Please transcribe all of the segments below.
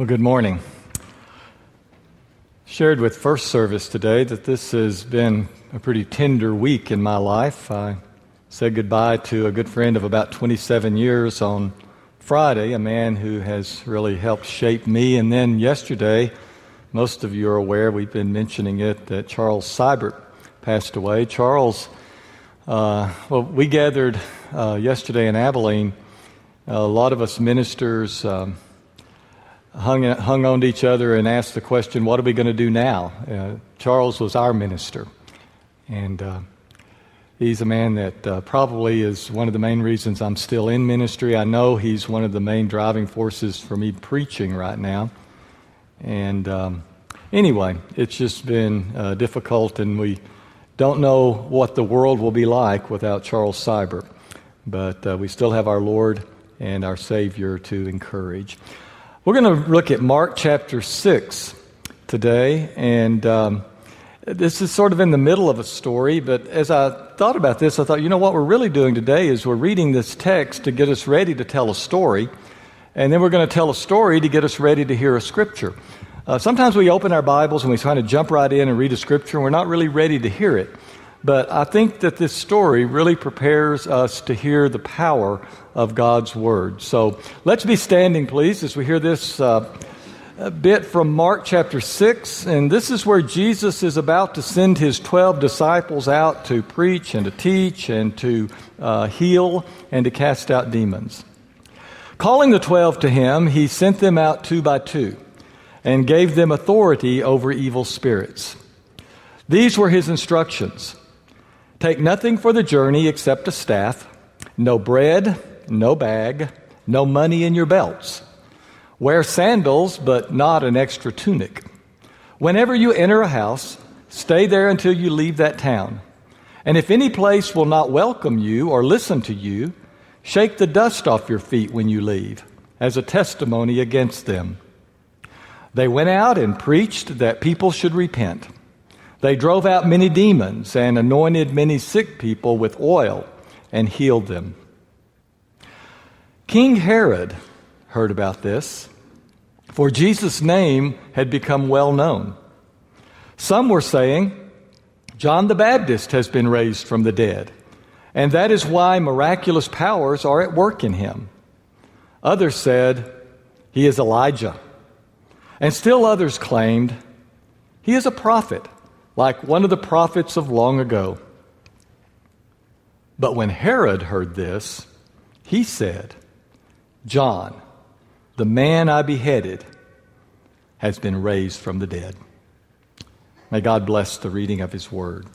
Well, good morning. Shared with first service today that this has been a pretty tender week in my life. I said goodbye to a good friend of about 27 years on Friday, a man who has really helped shape me. And then yesterday, most of you are aware, we've been mentioning it, that Charles Siburt passed away. Charles, uh, well, we gathered uh, yesterday in Abilene. A lot of us ministers. Um, hung, hung on to each other and asked the question, What are we going to do now? Uh, Charles was our minister. And uh, he's a man that uh, probably is one of the main reasons I'm still in ministry. I know he's one of the main driving forces for me preaching right now. And um, anyway, it's just been uh, difficult, and we don't know what the world will be like without Charles Siburt. But uh, we still have our Lord and our Savior to encourage. We're going to look at Mark chapter 6 today, and um, this is sort of in the middle of a story, but as I thought about this, I thought, you know, what we're really doing today is we're reading this text to get us ready to tell a story, and then we're going to tell a story to get us ready to hear a scripture. Uh, sometimes we open our Bibles and we try to jump right in and read a scripture, and we're not really ready to hear it. But I think that this story really prepares us to hear the power of God's Word. So let's be standing, please, as we hear this uh, bit from Mark chapter 6. And this is where Jesus is about to send his 12 disciples out to preach and to teach and to uh, heal and to cast out demons. Calling the 12 to him, he sent them out two by two and gave them authority over evil spirits. These were his instructions. Take nothing for the journey except a staff, no bread, no bag, no money in your belts. Wear sandals, but not an extra tunic. Whenever you enter a house, stay there until you leave that town. And if any place will not welcome you or listen to you, shake the dust off your feet when you leave, as a testimony against them. They went out and preached that people should repent. They drove out many demons and anointed many sick people with oil and healed them. King Herod heard about this, for Jesus' name had become well known. Some were saying, John the Baptist has been raised from the dead, and that is why miraculous powers are at work in him. Others said, He is Elijah. And still others claimed, He is a prophet like one of the prophets of long ago. But when Herod heard this, he said, John, the man I beheaded, has been raised from the dead. May God bless the reading of his word.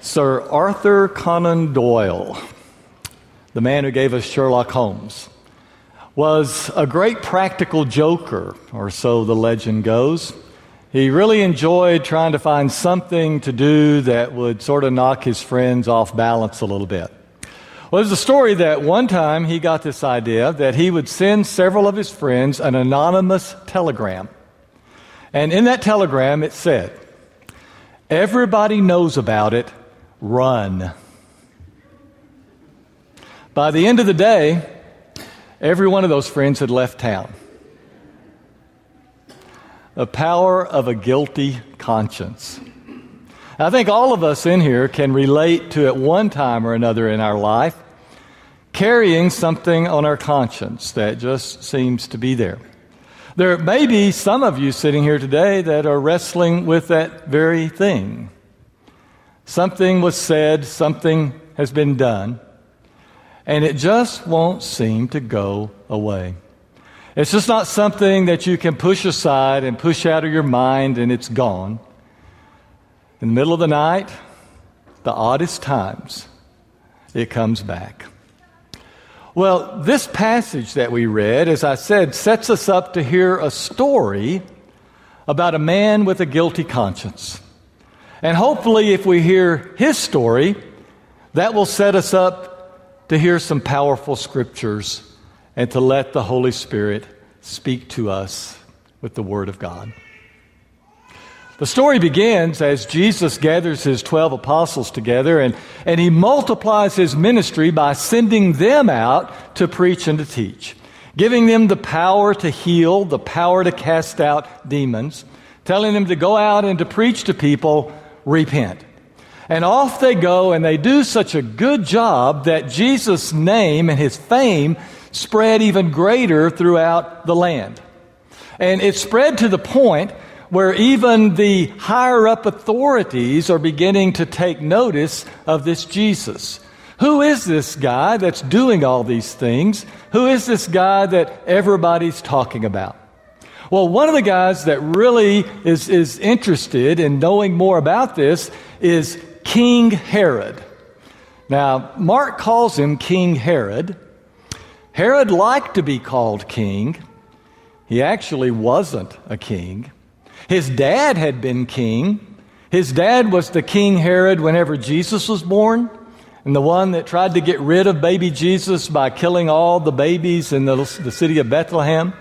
Sir Arthur Conan Doyle, the man who gave us Sherlock Holmes, was a great practical joker, or so the legend goes. He really enjoyed trying to find something to do that would sort of knock his friends off balance a little bit. Well, there's a story that one time he got this idea that he would send several of his friends an anonymous telegram. And in that telegram, it said, Everybody knows about it, run. By the end of the day, Every one of those friends had left town. The power of a guilty conscience. I think all of us in here can relate to at one time or another in our life carrying something on our conscience that just seems to be there. There may be some of you sitting here today that are wrestling with that very thing. Something was said, something has been done, and it just won't seem to go away. It's just not something that you can push aside and push out of your mind and it's gone. In the middle of the night, the oddest times, it comes back. Well, this passage that we read, as I said, sets us up to hear a story about a man with a guilty conscience. And hopefully, if we hear his story, that will set us up to hear some powerful scriptures and to let the Holy Spirit speak to us with the Word of God. The story begins as Jesus gathers his 12 apostles together and, and he multiplies his ministry by sending them out to preach and to teach, giving them the power to heal, the power to cast out demons, telling them to go out and to preach to people, repent. And off they go, and they do such a good job that Jesus' name and his fame spread even greater throughout the land. And it spread to the point where even the higher up authorities are beginning to take notice of this Jesus. Who is this guy that's doing all these things? Who is this guy that everybody's talking about? Well, one of the guys that really is, is interested in knowing more about this is King Herod. Now, Mark calls him King Herod. Herod liked to be called king. He actually wasn't a king. His dad had been king. His dad was the King Herod whenever Jesus was born, and the one that tried to get rid of baby Jesus by killing all the babies in the, the city of Bethlehem.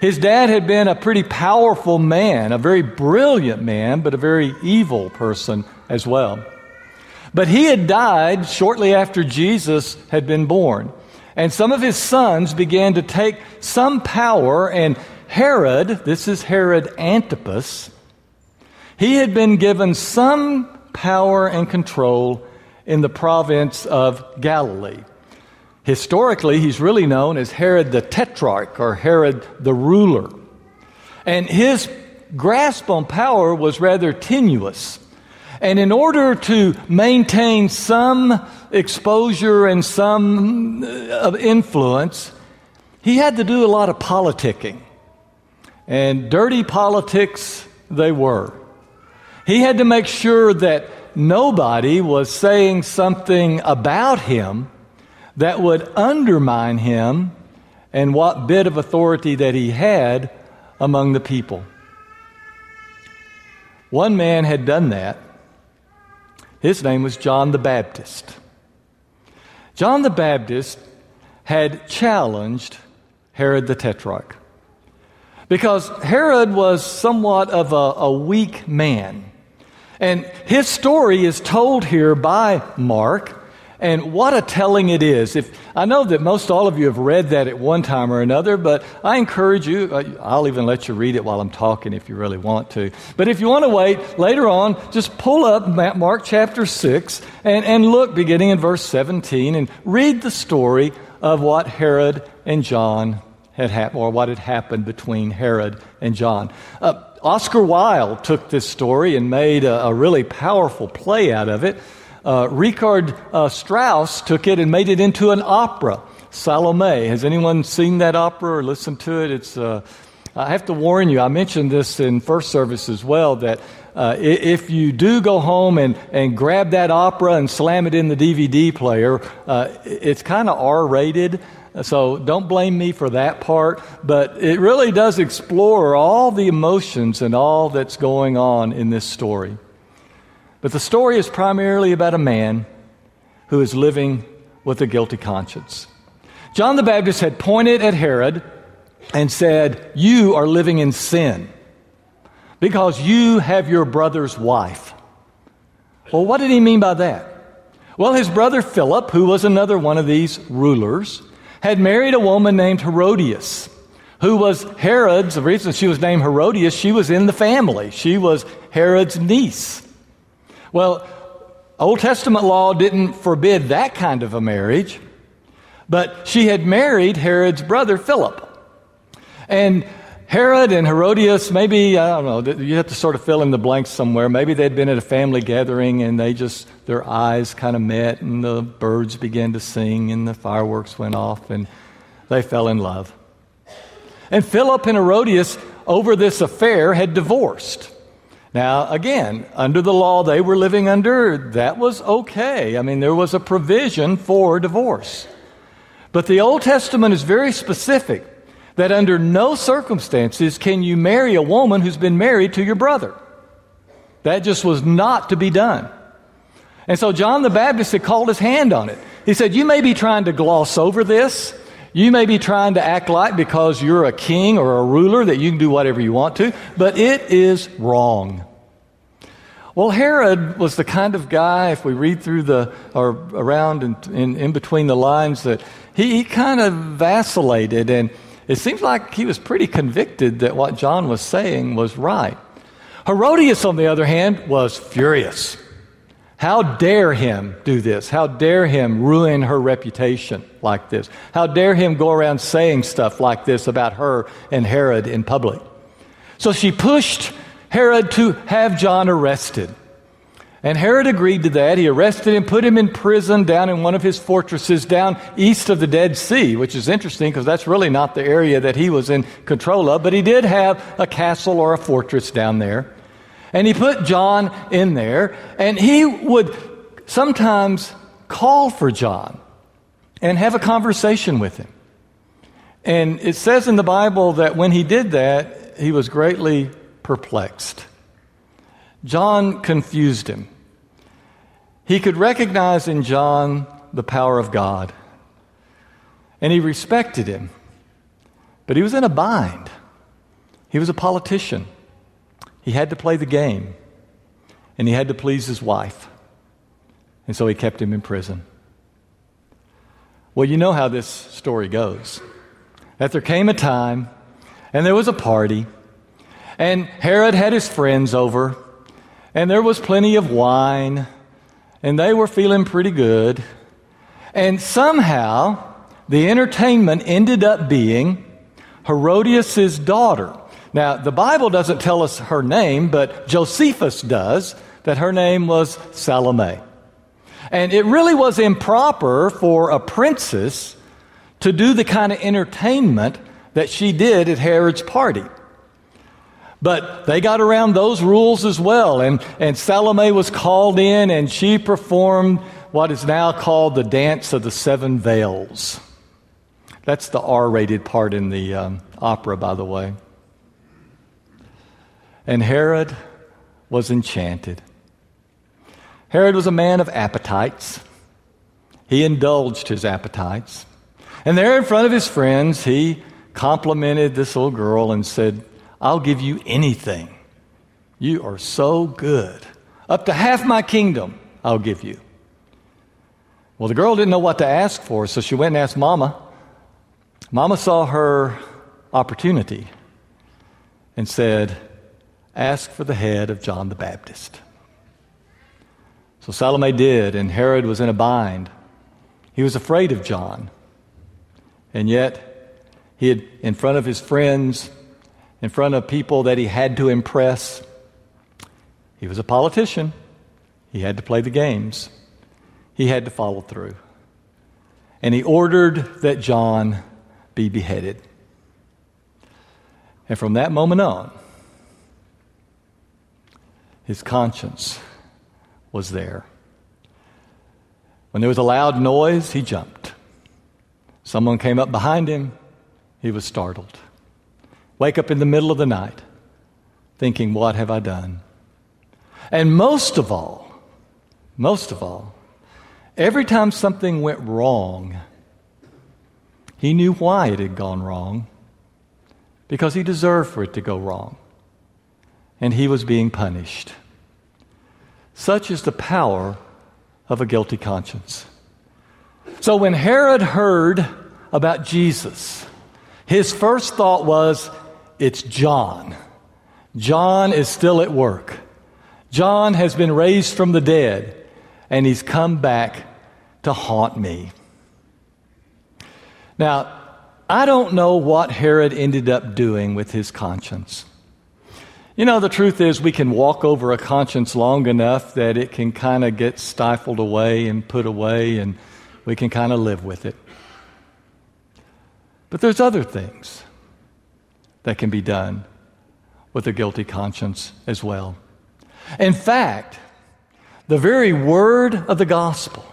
His dad had been a pretty powerful man, a very brilliant man, but a very evil person as well. But he had died shortly after Jesus had been born. And some of his sons began to take some power and Herod, this is Herod Antipas, he had been given some power and control in the province of Galilee. Historically, he's really known as Herod the Tetrarch or Herod the ruler. And his grasp on power was rather tenuous. And in order to maintain some exposure and some uh, influence, he had to do a lot of politicking. And dirty politics they were. He had to make sure that nobody was saying something about him that would undermine him and what bit of authority that he had among the people. One man had done that. His name was John the Baptist. John the Baptist had challenged Herod the Tetrarch. Because Herod was somewhat of a, a weak man. And his story is told here by Mark. And what a telling it is. If I know that most all of you have read that at one time or another, but I encourage you, uh, I'll even let you read it while I'm talking if you really want to. But if you want to wait, later on, just pull up Mark chapter 6 and, and look beginning in verse 17 and read the story of what Herod and John had happened, or what had happened between Herod and John. Uh, Oscar Wilde took this story and made a, a really powerful play out of it. Uh, Richard uh, Strauss took it and made it into an opera, Salome. Has anyone seen that opera or listened to it? It's, uh, I have to warn you, I mentioned this in first service as well, that uh, if you do go home and, and grab that opera and slam it in the DVD player, uh, it's kind of R rated. So don't blame me for that part, but it really does explore all the emotions and all that's going on in this story. But the story is primarily about a man who is living with a guilty conscience. John the Baptist had pointed at Herod and said, You are living in sin because you have your brother's wife. Well, what did he mean by that? Well, his brother Philip, who was another one of these rulers, had married a woman named Herodias, who was Herod's. The reason she was named Herodias, she was in the family. She was Herod's niece. Well, Old Testament law didn't forbid that kind of a marriage, but she had married Herod's brother Philip. And Herod and Herodias, maybe, I don't know, you have to sort of fill in the blanks somewhere. Maybe they'd been at a family gathering and they just, their eyes kind of met and the birds began to sing and the fireworks went off and they fell in love. And Philip and Herodias, over this affair, had divorced. Now, again, under the law they were living under, that was okay. I mean, there was a provision for divorce. But the Old Testament is very specific that under no circumstances can you marry a woman who's been married to your brother. That just was not to be done. And so John the Baptist had called his hand on it. He said, You may be trying to gloss over this. You may be trying to act like because you're a king or a ruler that you can do whatever you want to, but it is wrong. Well, Herod was the kind of guy, if we read through the, or around and in, in between the lines, that he, he kind of vacillated. And it seems like he was pretty convicted that what John was saying was right. Herodias, on the other hand, was furious. How dare him do this? How dare him ruin her reputation like this? How dare him go around saying stuff like this about her and Herod in public? So she pushed Herod to have John arrested. And Herod agreed to that. He arrested him, put him in prison down in one of his fortresses down east of the Dead Sea, which is interesting because that's really not the area that he was in control of, but he did have a castle or a fortress down there. And he put John in there, and he would sometimes call for John and have a conversation with him. And it says in the Bible that when he did that, he was greatly perplexed. John confused him. He could recognize in John the power of God, and he respected him. But he was in a bind. He was a politician. He had to play the game, and he had to please his wife. And so he kept him in prison. Well, you know how this story goes. That there came a time, and there was a party, and Herod had his friends over, and there was plenty of wine, and they were feeling pretty good. And somehow, the entertainment ended up being Herodias' daughter. Now, the Bible doesn't tell us her name, but Josephus does, that her name was Salome. And it really was improper for a princess to do the kind of entertainment that she did at Herod's party. But they got around those rules as well. And, and Salome was called in and she performed what is now called the Dance of the Seven Veils. That's the R rated part in the um, opera, by the way. And Herod was enchanted. Herod was a man of appetites. He indulged his appetites. And there in front of his friends, he complimented this little girl and said, I'll give you anything. You are so good. Up to half my kingdom, I'll give you. Well, the girl didn't know what to ask for, so she went and asked Mama. Mama saw her opportunity and said, ask for the head of John the Baptist. So Salome did, and Herod was in a bind. He was afraid of John. And yet, he had, in front of his friends, in front of people that he had to impress, he was a politician. He had to play the games, he had to follow through. And he ordered that John be beheaded. And from that moment on, his conscience was there. When there was a loud noise, he jumped. Someone came up behind him, he was startled. Wake up in the middle of the night thinking, What have I done? And most of all, most of all, every time something went wrong, he knew why it had gone wrong because he deserved for it to go wrong and he was being punished. Such is the power of a guilty conscience. So when Herod heard about Jesus, his first thought was, it's John. John is still at work. John has been raised from the dead, and he's come back to haunt me. Now, I don't know what Herod ended up doing with his conscience. You know, the truth is, we can walk over a conscience long enough that it can kind of get stifled away and put away, and we can kind of live with it. But there's other things that can be done with a guilty conscience as well. In fact, the very word of the gospel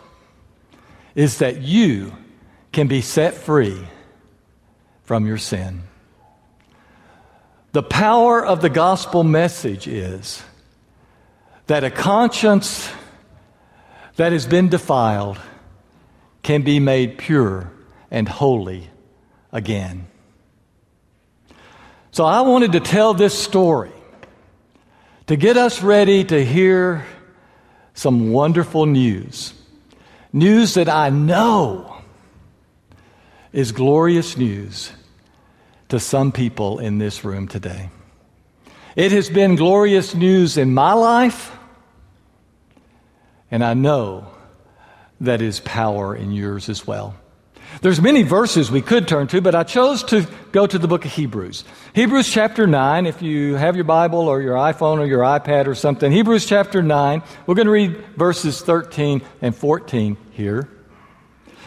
is that you can be set free from your sin. The power of the gospel message is that a conscience that has been defiled can be made pure and holy again. So I wanted to tell this story to get us ready to hear some wonderful news. News that I know is glorious news to some people in this room today. It has been glorious news in my life, and I know that is power in yours as well. There's many verses we could turn to, but I chose to go to the book of Hebrews. Hebrews chapter 9, if you have your Bible or your iPhone or your iPad or something, Hebrews chapter 9, we're going to read verses 13 and 14 here.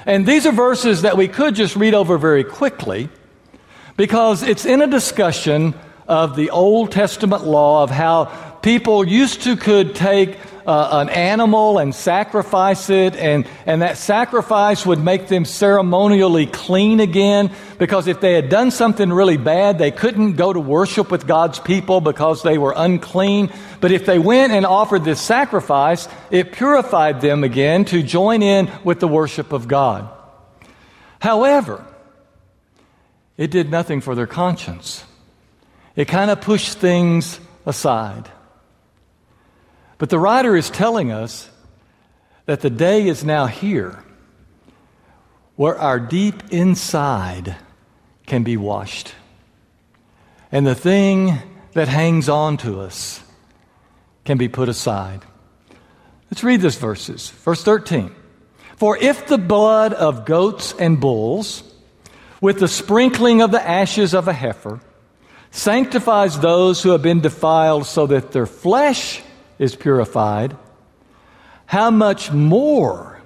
And these are verses that we could just read over very quickly because it's in a discussion of the Old Testament law of how people used to could take uh, an animal and sacrifice it, and, and that sacrifice would make them ceremonially clean again. Because if they had done something really bad, they couldn't go to worship with God's people because they were unclean. But if they went and offered this sacrifice, it purified them again to join in with the worship of God. However, it did nothing for their conscience. It kind of pushed things aside. But the writer is telling us that the day is now here where our deep inside can be washed. And the thing that hangs on to us can be put aside. Let's read these verses. Verse 13. For if the blood of goats and bulls, with the sprinkling of the ashes of a heifer, sanctifies those who have been defiled so that their flesh is purified, how much more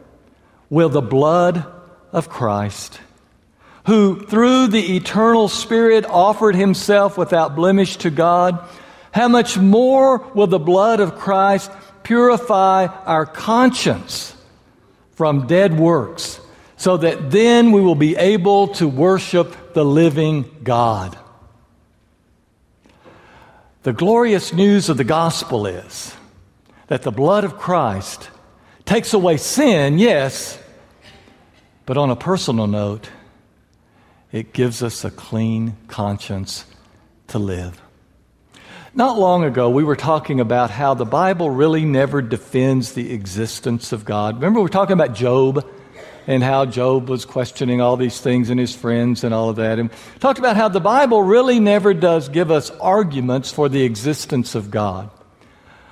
will the blood of Christ, who through the eternal Spirit offered himself without blemish to God, how much more will the blood of Christ purify our conscience from dead works, so that then we will be able to worship the living God? The glorious news of the gospel is that the blood of Christ takes away sin, yes, but on a personal note, it gives us a clean conscience to live. Not long ago, we were talking about how the Bible really never defends the existence of God. Remember, we were talking about Job and how Job was questioning all these things and his friends and all of that. And talked about how the Bible really never does give us arguments for the existence of God.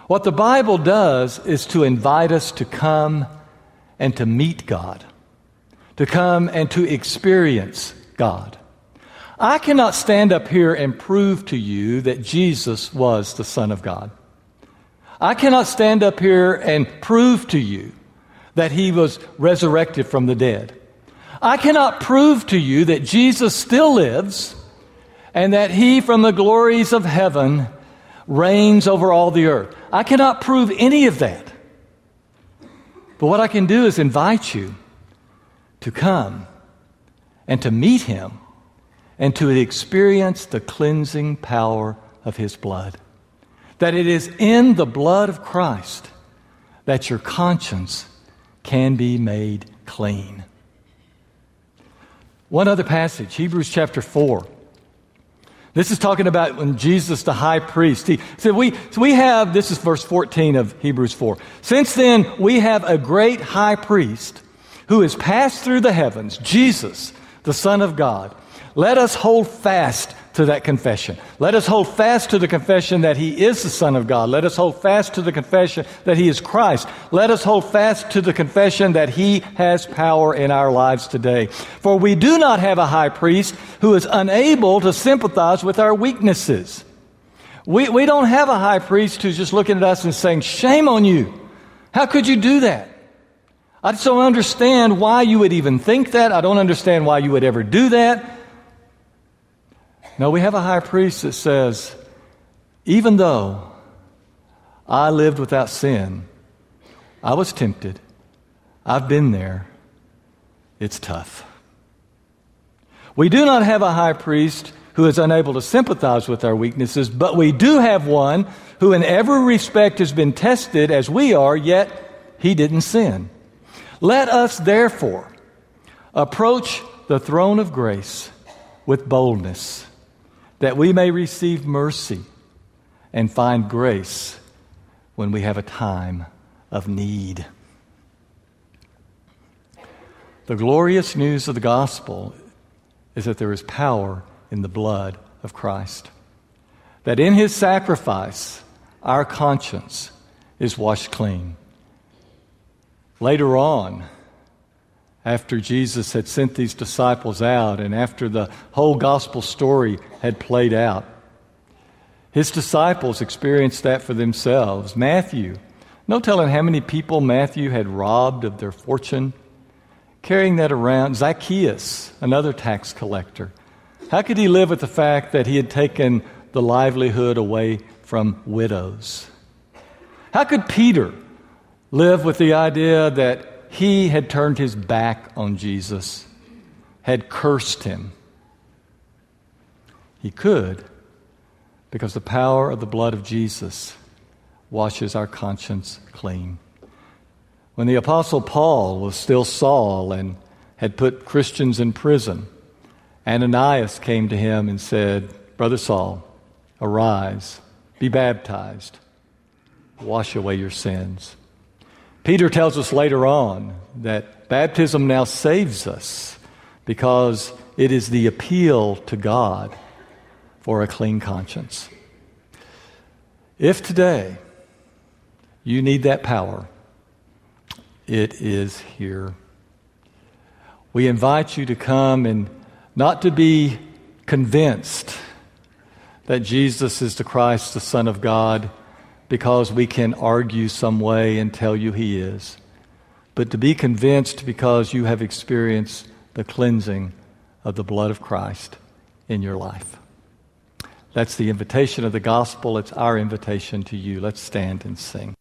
What the Bible does is to invite us to come and to meet God, to come and to experience God. I cannot stand up here and prove to you that Jesus was the Son of God. I cannot stand up here and prove to you that he was resurrected from the dead. I cannot prove to you that Jesus still lives and that he from the glories of heaven reigns over all the earth. I cannot prove any of that. But what I can do is invite you to come and to meet him and to experience the cleansing power of his blood. That it is in the blood of Christ that your conscience can be made clean. One other passage, Hebrews chapter 4. This is talking about when Jesus, the high priest, he said, we, so we have, this is verse 14 of Hebrews 4. Since then, we have a great high priest who has passed through the heavens, Jesus, the Son of God. Let us hold fast to that confession. Let us hold fast to the confession that He is the Son of God. Let us hold fast to the confession that He is Christ. Let us hold fast to the confession that He has power in our lives today. For we do not have a high priest who is unable to sympathize with our weaknesses. We, we don't have a high priest who's just looking at us and saying, Shame on you. How could you do that? I just don't understand why you would even think that. I don't understand why you would ever do that. No, we have a high priest that says, even though I lived without sin, I was tempted, I've been there, it's tough. We do not have a high priest who is unable to sympathize with our weaknesses, but we do have one who, in every respect, has been tested as we are, yet he didn't sin. Let us, therefore, approach the throne of grace with boldness that we may receive mercy and find grace when we have a time of need. The glorious news of the gospel is that there is power in the blood of Christ. That in his sacrifice, our conscience is washed clean. Later on, after Jesus had sent these disciples out and after the whole gospel story had played out, his disciples experienced that for themselves. Matthew, no telling how many people Matthew had robbed of their fortune, carrying that around. Zacchaeus, another tax collector. How could he live with the fact that he had taken the livelihood away from widows? How could Peter live with the idea that he had turned his back on Jesus, had cursed him? He could because the power of the blood of Jesus washes our conscience clean. When the Apostle Paul was still Saul and had put Christians in prison, Ananias came to him and said, Brother Saul, arise, be baptized, wash away your sins. Peter tells us later on that baptism now saves us because it is the appeal to God for a clean conscience. If today you need that power, it is here. We invite you to come and not to be convinced that Jesus is the Christ, the Son of God, because we can argue some way and tell you he is, but to be convinced because you have experienced the cleansing of the blood of Christ in your life. That's the invitation of the gospel. It's our invitation to you. Let's stand and sing.